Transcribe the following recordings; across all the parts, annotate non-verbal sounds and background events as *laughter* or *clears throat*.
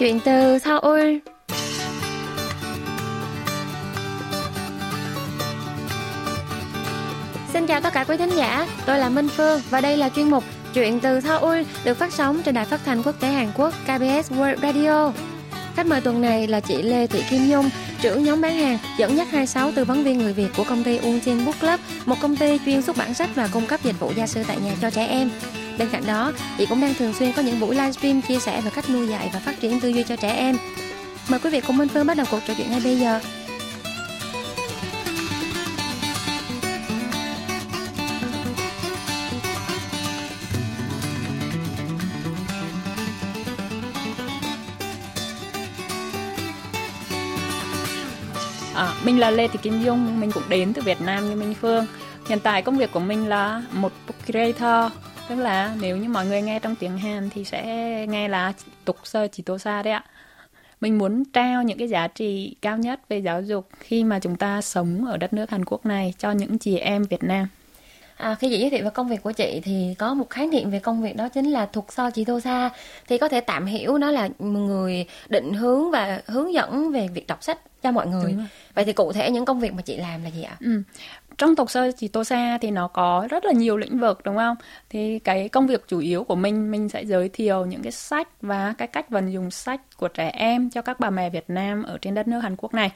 Chuyện từ Seoul Xin chào tất cả quý thính giả, tôi là Minh Phương và đây là chuyên mục Chuyện từ Seoul được phát sóng trên đài phát thanh quốc tế Hàn Quốc KBS World Radio. Khách mời tuần này là chị Lê Thị Kim Nhung, trưởng nhóm bán hàng dẫn dắt 26 tư vấn viên người Việt của công ty Unjin Book Club, một công ty chuyên xuất bản sách và cung cấp dịch vụ gia sư tại nhà cho trẻ em. Bên cạnh đó, chị cũng đang thường xuyên có những buổi livestream chia sẻ về cách nuôi dạy và phát triển tư duy cho trẻ em. Mời quý vị cùng Minh Phương bắt đầu cuộc trò chuyện ngay bây giờ. À, mình là Lê Thị Kim Dung, mình cũng đến từ Việt Nam như Minh Phương. Hiện tại công việc của mình là một book creator, tức là nếu như mọi người nghe trong tiếng Hàn thì sẽ nghe là tục sơ chỉ tô sa đấy ạ. Mình muốn trao những cái giá trị cao nhất về giáo dục khi mà chúng ta sống ở đất nước Hàn Quốc này cho những chị em Việt Nam. À, khi chị giới thiệu về công việc của chị thì có một khái niệm về công việc đó chính là thuộc so chỉ tô sa thì có thể tạm hiểu nó là người định hướng và hướng dẫn về việc đọc sách cho mọi người. Vậy thì cụ thể những công việc mà chị làm là gì ạ? Ừ. Trong tục sơ chỉ tô sa thì nó có rất là nhiều lĩnh vực đúng không? Thì cái công việc chủ yếu của mình mình sẽ giới thiệu những cái sách và cái cách vận dụng sách của trẻ em cho các bà mẹ Việt Nam ở trên đất nước Hàn Quốc này.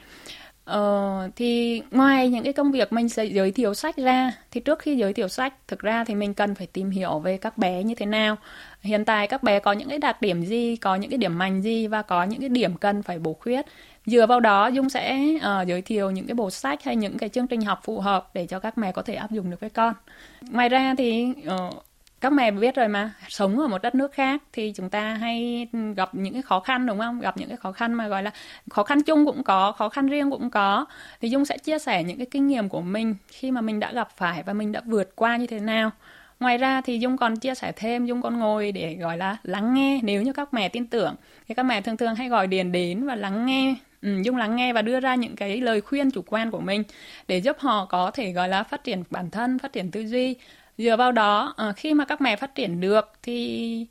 Ờ, thì ngoài những cái công việc mình sẽ giới thiệu sách ra thì trước khi giới thiệu sách thực ra thì mình cần phải tìm hiểu về các bé như thế nào. Hiện tại các bé có những cái đặc điểm gì có những cái điểm mạnh gì và có những cái điểm cần phải bổ khuyết. Dựa vào đó dung sẽ uh, giới thiệu những cái bộ sách hay những cái chương trình học phù hợp để cho các mẹ có thể áp dụng được với con. Ngoài ra thì uh, các mẹ biết rồi mà sống ở một đất nước khác thì chúng ta hay gặp những cái khó khăn đúng không? Gặp những cái khó khăn mà gọi là khó khăn chung cũng có khó khăn riêng cũng có. Thì dung sẽ chia sẻ những cái kinh nghiệm của mình khi mà mình đã gặp phải và mình đã vượt qua như thế nào. Ngoài ra thì dung còn chia sẻ thêm dung còn ngồi để gọi là lắng nghe. Nếu như các mẹ tin tưởng thì các mẹ thường thường hay gọi điện đến và lắng nghe Ừ, Dung lắng nghe và đưa ra những cái lời khuyên chủ quan của mình để giúp họ có thể gọi là phát triển bản thân, phát triển tư duy dựa vào đó à, khi mà các mẹ phát triển được thì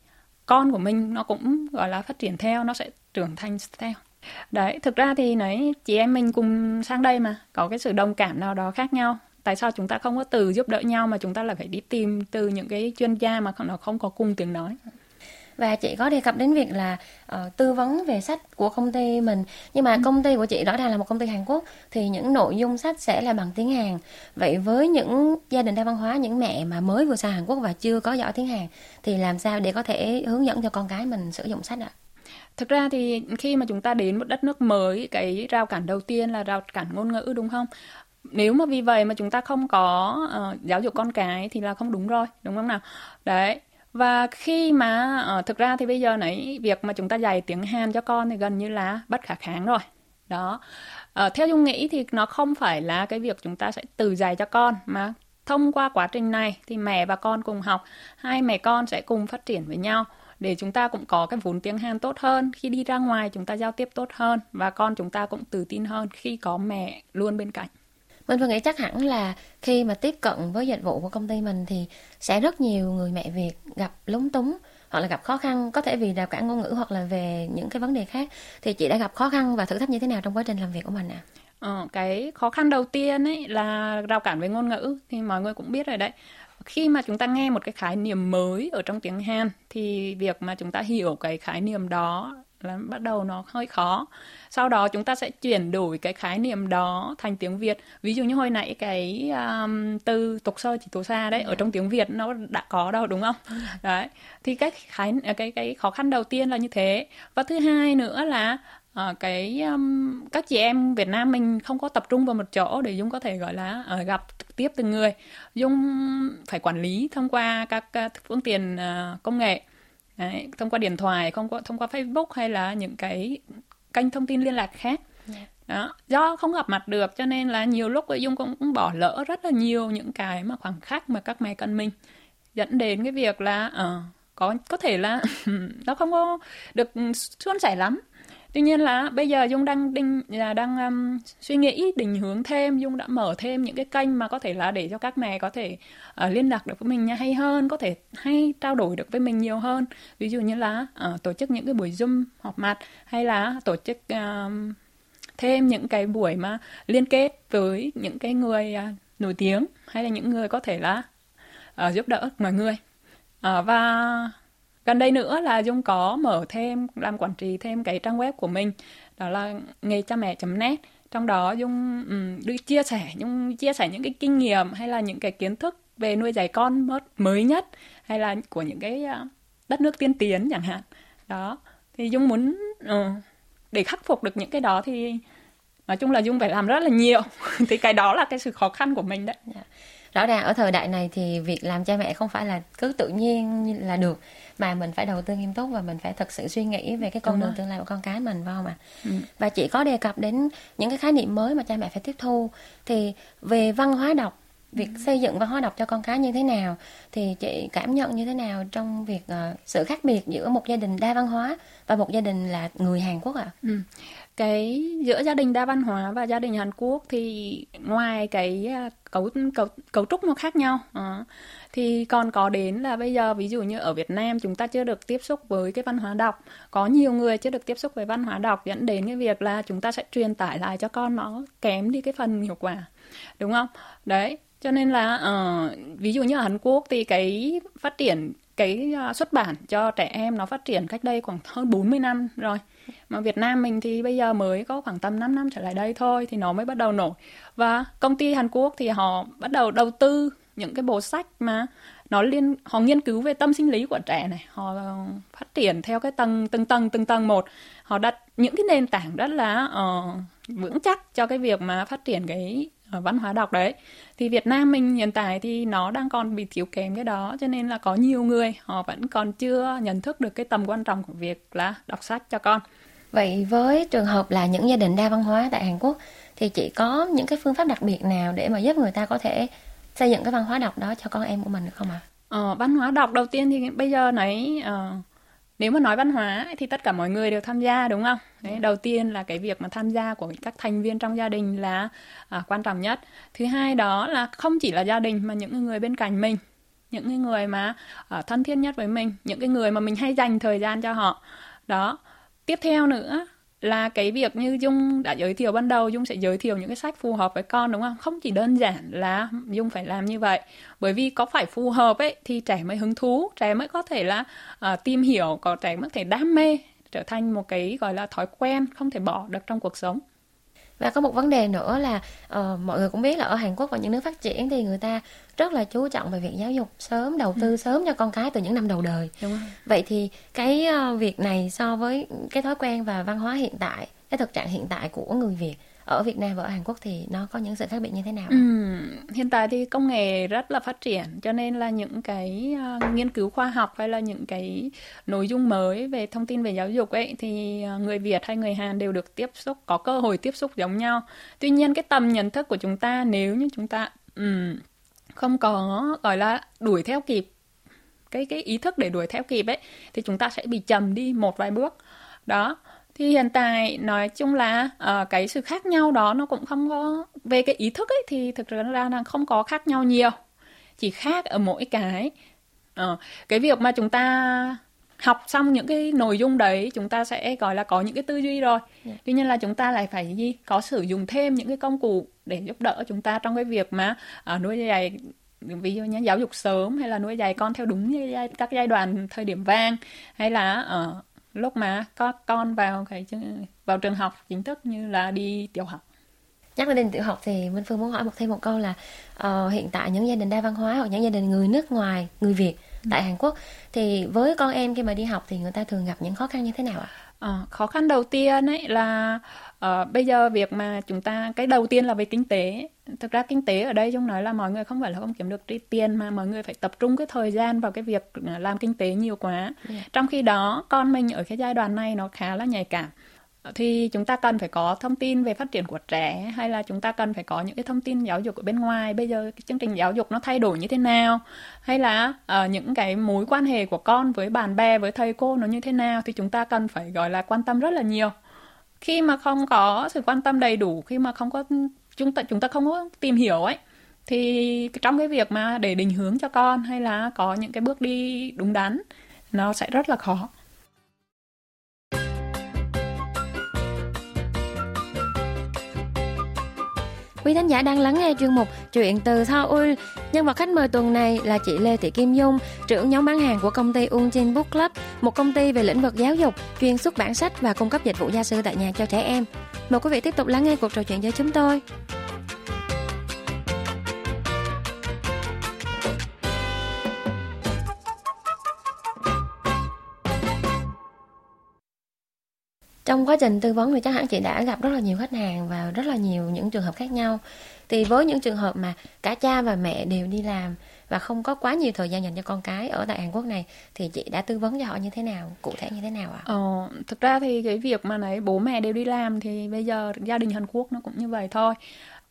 con của mình nó cũng gọi là phát triển theo nó sẽ trưởng thành theo. Đấy thực ra thì nấy chị em mình cùng sang đây mà có cái sự đồng cảm nào đó khác nhau. Tại sao chúng ta không có từ giúp đỡ nhau mà chúng ta lại phải đi tìm từ những cái chuyên gia mà nó không có cùng tiếng nói? Và chị có đề cập đến việc là uh, tư vấn về sách của công ty mình nhưng mà ừ. công ty của chị rõ ràng là một công ty Hàn Quốc thì những nội dung sách sẽ là bằng tiếng Hàn vậy với những gia đình đa văn hóa những mẹ mà mới vừa sang Hàn Quốc và chưa có giỏi tiếng Hàn thì làm sao để có thể hướng dẫn cho con cái mình sử dụng sách ạ? Thực ra thì khi mà chúng ta đến một đất nước mới, cái rào cản đầu tiên là rào cản ngôn ngữ đúng không? Nếu mà vì vậy mà chúng ta không có uh, giáo dục con cái thì là không đúng rồi, đúng không nào? Đấy, và khi mà uh, thực ra thì bây giờ nãy việc mà chúng ta dạy tiếng Hàn cho con thì gần như là bất khả kháng rồi. Đó. Uh, theo dung nghĩ thì nó không phải là cái việc chúng ta sẽ từ dạy cho con mà thông qua quá trình này thì mẹ và con cùng học hai mẹ con sẽ cùng phát triển với nhau để chúng ta cũng có cái vốn tiếng Hàn tốt hơn. Khi đi ra ngoài chúng ta giao tiếp tốt hơn và con chúng ta cũng tự tin hơn khi có mẹ luôn bên cạnh. Minh Phương nghĩ chắc hẳn là khi mà tiếp cận với dịch vụ của công ty mình thì sẽ rất nhiều người mẹ Việt gặp lúng túng hoặc là gặp khó khăn có thể vì rào cản ngôn ngữ hoặc là về những cái vấn đề khác thì chị đã gặp khó khăn và thử thách như thế nào trong quá trình làm việc của mình ạ? À? Ờ, cái khó khăn đầu tiên ấy là rào cản về ngôn ngữ thì mọi người cũng biết rồi đấy khi mà chúng ta nghe một cái khái niệm mới ở trong tiếng Hàn thì việc mà chúng ta hiểu cái khái niệm đó là bắt đầu nó hơi khó. Sau đó chúng ta sẽ chuyển đổi cái khái niệm đó thành tiếng việt. Ví dụ như hồi nãy cái um, từ tục sơ chỉ tố xa đấy ở trong tiếng việt nó đã có đâu đúng không? Đấy. Thì cái khái cái cái khó khăn đầu tiên là như thế. Và thứ hai nữa là uh, cái um, các chị em Việt Nam mình không có tập trung vào một chỗ để Dung có thể gọi là uh, gặp trực tiếp từng người. Dung phải quản lý thông qua các uh, phương tiện uh, công nghệ Đấy, thông qua điện thoại, không qua thông qua Facebook hay là những cái kênh thông tin liên lạc khác. Yeah. Dạ. Đó, do không gặp mặt được cho nên là nhiều lúc Dung cũng, cũng bỏ lỡ rất là nhiều những cái mà khoảng khắc mà các mẹ cần mình dẫn đến cái việc là uh, có có thể là *laughs* nó không có được suôn sẻ lắm tuy nhiên là bây giờ dung đang định là đang um, suy nghĩ định hướng thêm dung đã mở thêm những cái kênh mà có thể là để cho các mẹ có thể uh, liên lạc được với mình hay hơn có thể hay trao đổi được với mình nhiều hơn. Ví dụ như là uh, tổ chức những cái buổi zoom họp mặt hay là tổ chức uh, thêm những cái buổi mà liên kết với những cái người uh, nổi tiếng hay là những người có thể là uh, giúp đỡ mọi người. Uh, và gần đây nữa là dung có mở thêm làm quản trị thêm cái trang web của mình đó là nghề cha mẹ net. Trong đó dung ừ, um, đưa chia sẻ dung chia sẻ những cái kinh nghiệm hay là những cái kiến thức về nuôi dạy con mới nhất hay là của những cái à, đất nước tiên tiến chẳng hạn. Đó thì dung muốn ừ, để khắc phục được những cái đó thì nói chung là dung phải làm rất là nhiều. *laughs* Thì cái đó là cái sự khó khăn của mình đấy. Yeah. Rõ ràng ở thời đại này thì việc làm cha mẹ không phải là cứ tự nhiên là được mà mình phải đầu tư nghiêm túc và mình phải thật sự suy nghĩ về cái con đường tương lai của con cái mình phải không ạ ừ. và chị có đề cập đến những cái khái niệm mới mà cha mẹ phải tiếp thu thì về văn hóa đọc việc ừ. xây dựng văn hóa đọc cho con cái như thế nào thì chị cảm nhận như thế nào trong việc uh, sự khác biệt giữa một gia đình đa văn hóa và một gia đình là người Hàn Quốc ạ? À? Ừ cái giữa gia đình đa văn hóa và gia đình Hàn Quốc thì ngoài cái à, cấu cấu cấu trúc nó khác nhau à, thì còn có đến là bây giờ ví dụ như ở Việt Nam chúng ta chưa được tiếp xúc với cái văn hóa đọc có nhiều người chưa được tiếp xúc với văn hóa đọc dẫn đến cái việc là chúng ta sẽ truyền tải lại cho con nó kém đi cái phần hiệu quả đúng không? Đấy cho nên là uh, ví dụ như ở Hàn Quốc thì cái phát triển cái à, xuất bản cho trẻ em nó phát triển cách đây khoảng hơn 40 năm rồi. Mà Việt Nam mình thì bây giờ mới có khoảng tầm 5 năm trở lại đây thôi thì nó mới bắt đầu nổi. Và công ty Hàn Quốc thì họ bắt đầu đầu tư những cái bộ sách mà nó liên họ nghiên cứu về tâm sinh lý của trẻ này. Họ ờ, phát triển theo cái tầng từng tầng từng tầng một. Họ đặt những cái nền tảng rất là uh, vững chắc cho cái việc mà phát triển cái uh, văn hóa đọc đấy thì Việt Nam mình hiện tại thì nó đang còn bị thiếu kém cái đó cho nên là có nhiều người họ vẫn còn chưa nhận thức được cái tầm quan trọng của việc là đọc sách cho con vậy với trường hợp là những gia đình đa văn hóa tại Hàn Quốc thì chị có những cái phương pháp đặc biệt nào để mà giúp người ta có thể xây dựng cái văn hóa đọc đó cho con em của mình được không ạ? À? Ờ, văn hóa đọc đầu tiên thì bây giờ này uh, nếu mà nói văn hóa thì tất cả mọi người đều tham gia đúng không? Đấy, đầu tiên là cái việc mà tham gia của các thành viên trong gia đình là à, quan trọng nhất. Thứ hai đó là không chỉ là gia đình mà những người bên cạnh mình, những cái người mà à, thân thiết nhất với mình, những cái người mà mình hay dành thời gian cho họ. Đó. Tiếp theo nữa là cái việc như Dung đã giới thiệu ban đầu Dung sẽ giới thiệu những cái sách phù hợp với con đúng không? Không chỉ đơn giản là Dung phải làm như vậy bởi vì có phải phù hợp ấy thì trẻ mới hứng thú trẻ mới có thể là uh, tìm hiểu có trẻ mới có thể đam mê trở thành một cái gọi là thói quen không thể bỏ được trong cuộc sống và có một vấn đề nữa là uh, mọi người cũng biết là ở Hàn Quốc và những nước phát triển thì người ta rất là chú trọng về việc giáo dục sớm đầu tư ừ. sớm cho con cái từ những năm đầu đời Đúng rồi. vậy thì cái uh, việc này so với cái thói quen và văn hóa hiện tại cái thực trạng hiện tại của người Việt ở Việt Nam và ở Hàn Quốc thì nó có những sự khác biệt như thế nào? Ừ, hiện tại thì công nghệ rất là phát triển cho nên là những cái uh, nghiên cứu khoa học hay là những cái nội dung mới về thông tin về giáo dục ấy thì uh, người Việt hay người Hàn đều được tiếp xúc có cơ hội tiếp xúc giống nhau. Tuy nhiên cái tầm nhận thức của chúng ta nếu như chúng ta um, không có gọi là đuổi theo kịp. Cái cái ý thức để đuổi theo kịp ấy thì chúng ta sẽ bị chậm đi một vài bước. Đó. Thì hiện tại nói chung là uh, cái sự khác nhau đó nó cũng không có về cái ý thức ấy thì thực ra là không có khác nhau nhiều. Chỉ khác ở mỗi cái. Uh, cái việc mà chúng ta học xong những cái nội dung đấy chúng ta sẽ gọi là có những cái tư duy rồi yeah. Dạ. tuy nhiên là chúng ta lại phải gì có sử dụng thêm những cái công cụ để giúp đỡ chúng ta trong cái việc mà uh, nuôi dạy ví dụ như giáo dục sớm hay là nuôi dạy con theo đúng các giai đoạn thời điểm vang hay là uh, lúc mà có con vào cái vào trường học chính thức như là đi tiểu học nhắc đến tiểu học thì Minh Phương muốn hỏi một thêm một câu là uh, hiện tại những gia đình đa văn hóa hoặc những gia đình người nước ngoài người Việt. Tại Hàn Quốc thì với con em khi mà đi học thì người ta thường gặp những khó khăn như thế nào ạ? À, khó khăn đầu tiên ấy là uh, bây giờ việc mà chúng ta cái đầu tiên là về kinh tế thực ra kinh tế ở đây chúng nói là mọi người không phải là không kiếm được tiền mà mọi người phải tập trung cái thời gian vào cái việc làm kinh tế nhiều quá yeah. Dạ. trong khi đó con mình ở cái giai đoạn này nó khá là nhạy cảm thì chúng ta cần phải có thông tin về phát triển của trẻ hay là chúng ta cần phải có những cái thông tin giáo dục ở bên ngoài? Bây giờ cái chương trình giáo dục nó thay đổi như thế nào? Hay là uh, những cái mối quan hệ của con với bạn bè với thầy cô nó như thế nào thì chúng ta cần phải gọi là quan tâm rất là nhiều. Khi mà không có sự quan tâm đầy đủ khi mà không có chúng ta chúng ta không có tìm hiểu ấy thì trong cái việc mà để định hướng cho con hay là có những cái bước đi đúng đắn nó sẽ rất là khó. Quý thính giả đang lắng nghe chuyên mục Chuyện từ Seoul. Nhân vật khách mời tuần này là chị Lê Thị Kim Dung, trưởng nhóm bán hàng của công ty Unjin Book Club, một công ty về lĩnh vực giáo dục, chuyên xuất bản sách và cung cấp dịch vụ gia sư tại nhà cho trẻ em. Mời quý vị tiếp tục lắng nghe cuộc trò chuyện với chúng tôi. Trong quá trình tư vấn thì chắc hẳn chị đã gặp rất là nhiều khách hàng và rất là nhiều những trường hợp khác nhau thì với những trường hợp mà cả cha và mẹ đều đi làm và không có quá nhiều thời gian dành cho con cái ở tại Hàn Quốc này thì chị đã tư vấn cho họ như thế nào cụ thể như thế nào ạ? À? Ờ, thực ra thì cái việc mà nãy bố mẹ đều đi làm thì bây giờ gia đình Hàn Quốc nó cũng như vậy thôi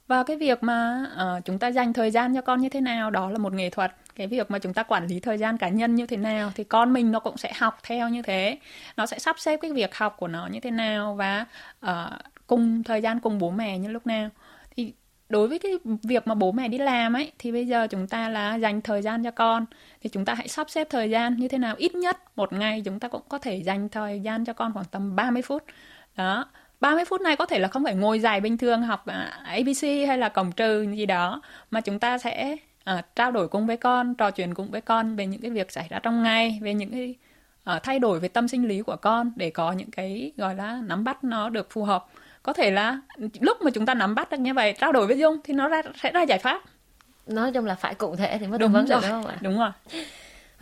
và cái việc mà uh, chúng ta dành thời gian cho con như thế nào đó là một nghệ thuật cái việc mà chúng ta quản lý thời gian cá nhân như thế nào thì con mình nó cũng sẽ học theo như thế. Nó sẽ sắp xếp cái việc học của nó như thế nào và uh, cùng thời gian cùng bố mẹ như lúc nào. Thì đối với cái việc mà bố mẹ đi làm ấy thì bây giờ chúng ta là dành thời gian cho con. Thì chúng ta hãy sắp xếp thời gian như thế nào? Ít nhất một ngày chúng ta cũng có thể dành thời gian cho con khoảng tầm 30 phút. Đó. 30 phút này có thể là không phải ngồi dài bình thường học à, ABC hay là cổng trừ gì đó mà chúng ta sẽ à, trao đổi cùng với con trò chuyện cùng với con về những cái việc xảy ra trong ngày về những cái à, thay đổi về tâm sinh lý của con để có những cái gọi là nắm bắt nó được phù hợp. Có thể là lúc mà chúng ta nắm bắt được như vậy trao đổi với dung thì nó ra sẽ ra giải pháp. Nói chung là phải cụ thể thì mới tư vấn được đúng không ạ? đúng rồi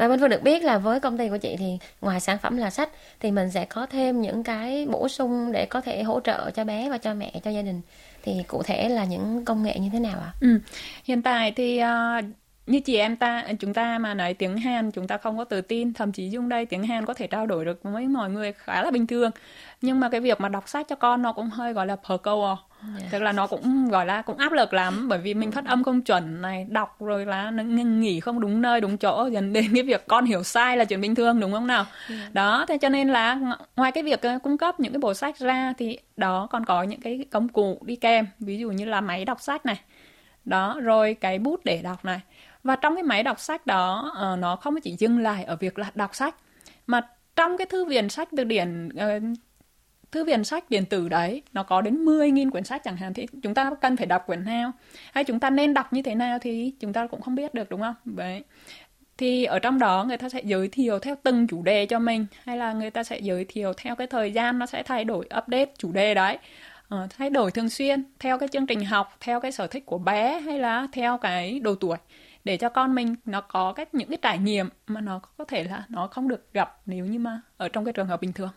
và Minh Phương được biết là với công ty của chị thì ngoài sản phẩm là sách thì mình sẽ có thêm những cái bổ sung để có thể hỗ trợ cho bé và cho mẹ cho gia đình thì cụ thể là những công nghệ như thế nào ạ? À? Ừ. Hiện tại thì uh, như chị em ta chúng ta mà nói tiếng Hàn chúng ta không có tự tin thậm chí dùng đây tiếng Hàn có thể trao đổi được với mọi người khá là bình thường nhưng mà cái việc mà đọc sách cho con nó cũng hơi gọi là phở câu à yeah. tức là nó cũng gọi là cũng áp lực lắm bởi vì mình phát âm không chuẩn này đọc rồi là nghỉ không đúng nơi đúng chỗ dần đến cái việc con hiểu sai là chuyện bình thường đúng không nào yeah. đó thế cho nên là ngoài cái việc ờ, cung cấp những cái bộ sách ra thì đó còn có những cái công cụ đi kèm ví dụ như là máy đọc sách này đó rồi cái bút để đọc này và trong cái máy đọc sách đó uh, nó không chỉ dừng lại ở việc là đọc sách mà trong cái thư viện sách từ điển uh, thư viện sách điện tử đấy nó có đến 10.000 quyển sách chẳng hạn thì chúng ta cần phải đọc quyển nào? Hay chúng ta nên đọc như thế nào thì chúng ta cũng không biết được đúng không? Đấy. Thì ở trong đó người ta sẽ giới thiệu theo từng chủ đề cho mình hay là người ta sẽ giới thiệu theo cái thời gian nó sẽ thay đổi update chủ đề đấy. Ờ, thay đổi thường xuyên theo cái chương trình học theo cái sở thích của bé hay là theo cái độ tuổi. Để cho con mình nó có cái những cái trải nghiệm mà nó có thể là nó không được gặp nếu như mà ở trong cái trường hợp bình thường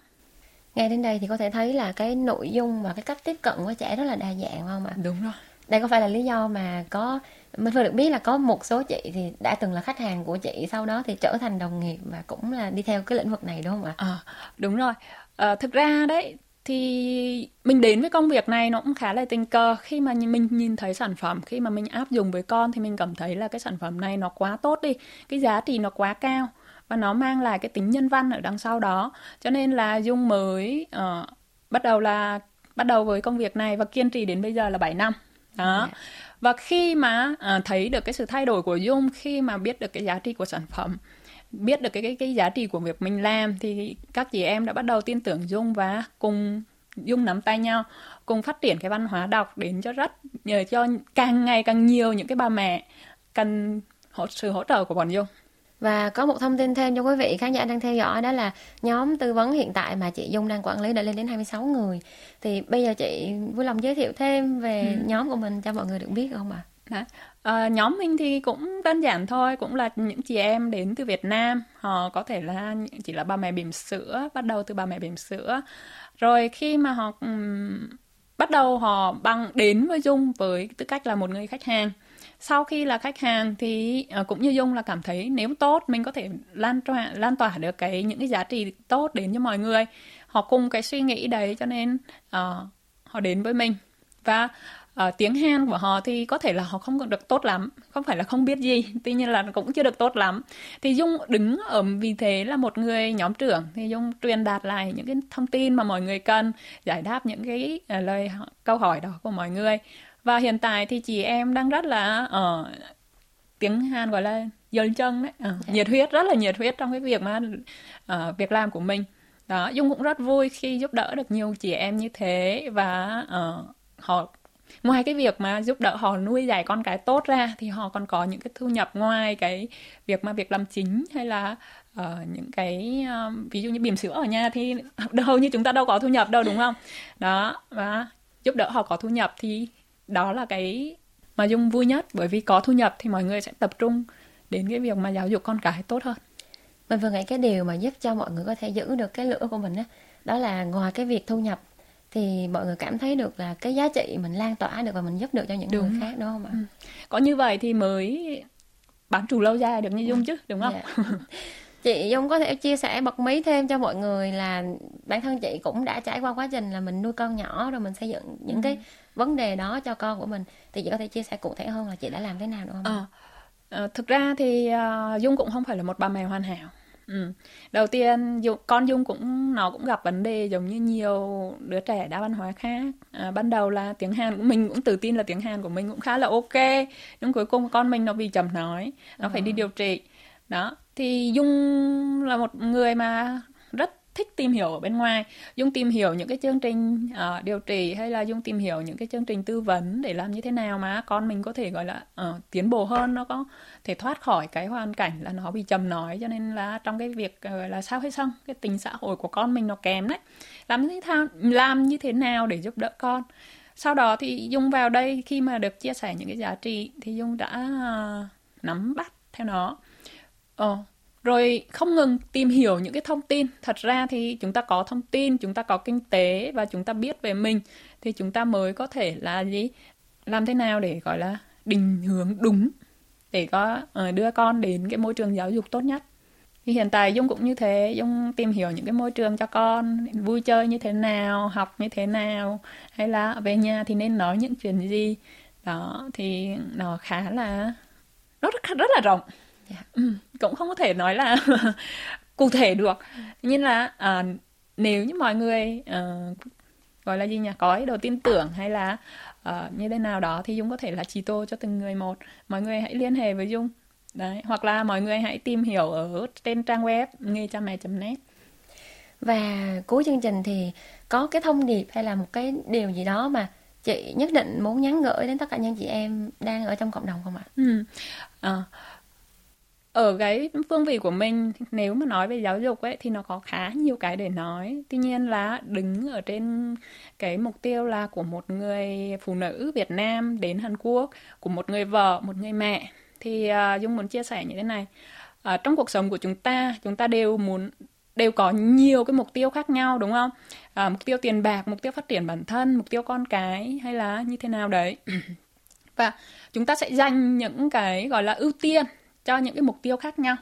nghe đến đây thì có thể thấy là cái nội dung và cái cách tiếp cận của trẻ rất là đa dạng không ạ? Đúng rồi. Đây có phải là lý do mà có mình vừa được biết là có một số chị thì đã từng là khách hàng của chị sau đó thì trở thành đồng nghiệp và cũng là đi theo cái lĩnh vực này đúng không ạ? À, đúng rồi. À, thực ra đấy thì mình đến với công việc này nó cũng khá là tình cờ. Khi mà mình nhìn thấy sản phẩm khi mà mình áp dụng với con thì mình cảm thấy là cái sản phẩm này nó quá tốt đi. Cái giá trị nó quá cao và nó mang lại cái tính nhân văn ở đằng sau đó cho nên là dung mới uh, bắt đầu là bắt đầu với công việc này và kiên trì đến bây giờ là 7 năm đó yeah. Dạ. và khi mà uh, thấy được cái sự thay đổi của dung khi mà biết được cái giá trị của sản phẩm biết được cái cái cái giá trị của việc mình làm thì các chị em đã bắt đầu tin tưởng dung và cùng dung nắm tay nhau cùng phát triển cái văn hóa đọc đến cho rất nhờ cho càng ngày càng nhiều những cái bà mẹ cần hỗ sự hỗ trợ của bọn dung và có một thông tin thêm cho quý vị khán giả đang theo dõi đó là nhóm tư vấn hiện tại mà chị Dung đang quản lý đã lên đến 26 người. Thì bây giờ chị vui lòng giới thiệu thêm về ừ. nhóm của mình cho mọi người được biết không ạ? À? À, nhóm mình thì cũng đơn giản thôi, cũng là những chị em đến từ Việt Nam, họ có thể là chỉ là bà mẹ bỉm sữa, bắt đầu từ bà mẹ bỉm sữa. Rồi khi mà họ um, bắt đầu họ bằng đến với Dung với tư cách là một người khách hàng sau khi là khách hàng thì ờ, cũng như dung là cảm thấy nếu tốt mình có thể lan tỏa lan tỏa được cái những cái giá trị tốt đến cho mọi người. Họ cùng cái suy nghĩ đấy cho nên uh, họ đến với mình. Và uh, tiếng Hàn của họ thì có thể là họ không được tốt lắm không phải là không biết gì tuy nhiên là cũng chưa được tốt lắm. Thì Dung đứng ở vì thế là một người nhóm trưởng thì Dung truyền đạt lại những cái thông tin mà mọi người cần giải đáp những cái uh, lời câu hỏi đó của mọi người và hiện tại thì chị em đang rất là ở uh, tiếng Hàn gọi là dần chân đấy. Uh, nhiệt huyết rất là nhiệt huyết trong cái việc mà uh, việc làm của mình. Đó dung cũng rất vui khi giúp đỡ được nhiều chị em như thế và uh, họ ngoài cái việc mà giúp đỡ họ nuôi dạy con cái tốt ra thì họ còn có những cái thu nhập ngoài cái việc mà việc làm chính hay là uh, những cái um, ví dụ như bỉm sữa ở nhà thì *laughs* hầu như chúng ta đâu có thu nhập đâu đúng không? Đó và giúp đỡ họ có thu nhập thì đó là cái mà dung vui nhất bởi vì có thu nhập thì mọi người sẽ tập trung đến cái việc mà giáo dục con cái tốt hơn mình vừa nghĩ cái điều mà giúp cho mọi người có thể giữ được cái lửa của mình đó, đó là ngoài cái việc thu nhập thì mọi người cảm thấy được là cái giá trị mình lan tỏa được và mình giúp được cho những đúng. người khác đúng không ạ? Ừ. Có như vậy thì mới bán chủ lâu dài được như Dung chứ đúng không? Yeah. *laughs* Chị Dung có thể chia sẻ bật mí thêm cho mọi người là bản thân chị cũng đã trải qua quá trình là mình nuôi con nhỏ rồi mình xây dựng những ừ. cái vấn đề đó cho con của mình thì chị có thể chia sẻ cụ thể hơn là chị đã làm thế nào được không? À, à, thực ra thì uh, Dung cũng không phải là một bà mẹ hoàn hảo Ừ. Đầu tiên Dung, con Dung cũng nó cũng gặp vấn đề giống như nhiều đứa trẻ đa văn hóa khác. À, ban đầu là tiếng Hàn của mình cũng tự tin là tiếng Hàn của mình cũng khá là ok. Nhưng cuối cùng con mình nó bị chậm nói, nó à. phải đi điều trị. Đó, thì Dung là một người mà rất thích tìm hiểu ở bên ngoài. Dung tìm hiểu những cái chương trình uh, điều trị hay là dung tìm hiểu những cái chương trình tư vấn để làm như thế nào mà con mình có thể gọi là uh, tiến bộ hơn nó có thể thoát khỏi cái hoàn cảnh là nó bị trầm nói. Cho nên là trong cái việc uh, là sao hay xong cái tình xã hội của con mình nó kém đấy. Làm như thế nào làm như thế nào để giúp đỡ con? Sau đó thì dung vào đây khi mà được chia sẻ những cái giá trị thì dung đã uh, nắm bắt theo nó ờ rồi không ngừng tìm hiểu những cái thông tin. Thật ra thì chúng ta có thông tin chúng ta có kinh tế và chúng ta biết về mình thì chúng ta mới có thể là gì? Làm thế nào để gọi là định hướng đúng để có ờ, đưa con đến cái môi trường giáo dục tốt nhất? Thì hiện tại dung cũng như thế. Dung tìm hiểu những cái môi trường cho con vui chơi như thế nào học như thế nào hay là về nhà thì nên nói những chuyện gì? Đó thì nó khá là nó rất, rất là rộng yeah. Dạ. ừ, *clears throat* cũng không có thể nói là *laughs* cụ thể được nhưng là à, nếu như mọi người uh, gọi là gì nhỉ có ý đồ tin tưởng hay là uh, như thế nào đó thì dung có thể là chỉ tô cho từng người một mọi người hãy liên hệ với dung đấy hoặc là mọi người hãy tìm hiểu ở trên trang web nghe cha mẹ net và cuối chương trình thì có cái thông điệp hay là một cái điều gì đó mà chị nhất định muốn nhắn gửi đến tất cả những chị em đang ở trong cộng đồng không ạ? Ừ. À, ở cái phương vị của mình nếu mà nói về giáo dục ấy thì nó có khá nhiều cái để nói. Tuy nhiên là đứng ở trên cái mục tiêu là của một người phụ nữ Việt Nam đến Hàn Quốc của một người vợ một người mẹ thì uh, Dung muốn chia sẻ như thế này. Uh, trong cuộc sống của chúng ta chúng ta đều muốn đều có nhiều cái mục tiêu khác nhau đúng không? À, mục tiêu tiền bạc mục tiêu phát triển bản thân mục tiêu con cái hay là như thế nào đấy. *clears throat* Và chúng ta sẽ dành những cái gọi là ưu tiên cho những cái mục tiêu khác nhau.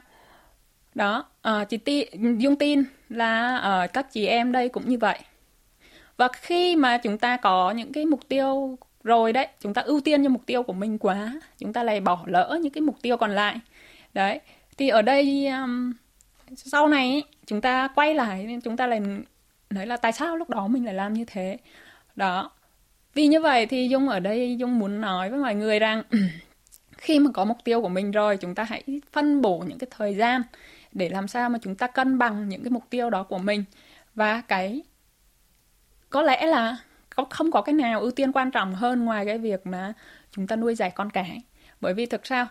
Đó uh, chị tin dung tin là uh, các chị em đây cũng như vậy. Và khi mà chúng ta có những cái mục tiêu rồi đấy chúng ta ưu tiên cho mục tiêu của mình quá chúng ta lại bỏ lỡ những cái mục tiêu còn lại. Đấy thì ở đây um, sau này ấy, chúng ta quay lại chúng ta lại nói là tại sao lúc đó mình lại làm như thế? Đó vì như vậy thì dung ở đây dung muốn nói với mọi người rằng *clears throat* khi mà có mục tiêu của mình rồi chúng ta hãy phân bổ những cái thời gian để làm sao mà chúng ta cân bằng những cái mục tiêu đó của mình. Và cái có lẽ là không có cái nào ưu tiên quan trọng hơn ngoài cái việc mà chúng ta nuôi dạy con cái. Bởi vì thực sao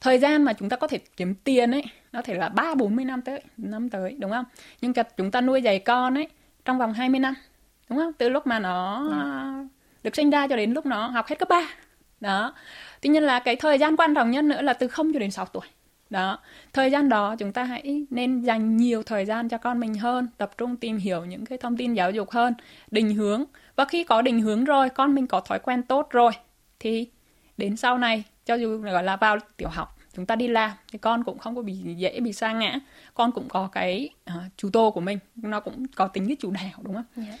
thời gian mà chúng ta có thể kiếm tiền ấy nó thể là ba bốn mươi năm tới năm tới đúng không? Nhưng chúng ta nuôi dạy con ấy trong vòng 20 năm đúng không? Từ lúc mà nó ừ. được sinh ra cho đến lúc nó học hết cấp 3 đó tuy nhiên là cái thời gian quan trọng nhất nữa là từ 0 cho đến 6 tuổi. Đó. Thời gian đó chúng ta hãy nên dành nhiều thời gian cho con mình hơn tập trung tìm hiểu những cái thông tin giáo dục hơn định hướng. Và khi có định hướng rồi con mình có thói quen tốt rồi thì đến sau này cho dù gọi là vào tiểu học chúng ta đi làm thì con cũng không có bị dễ bị sa ngã. Con cũng có cái uh, chủ tô của mình nó cũng có tính cái chủ đạo đúng không? Yeah.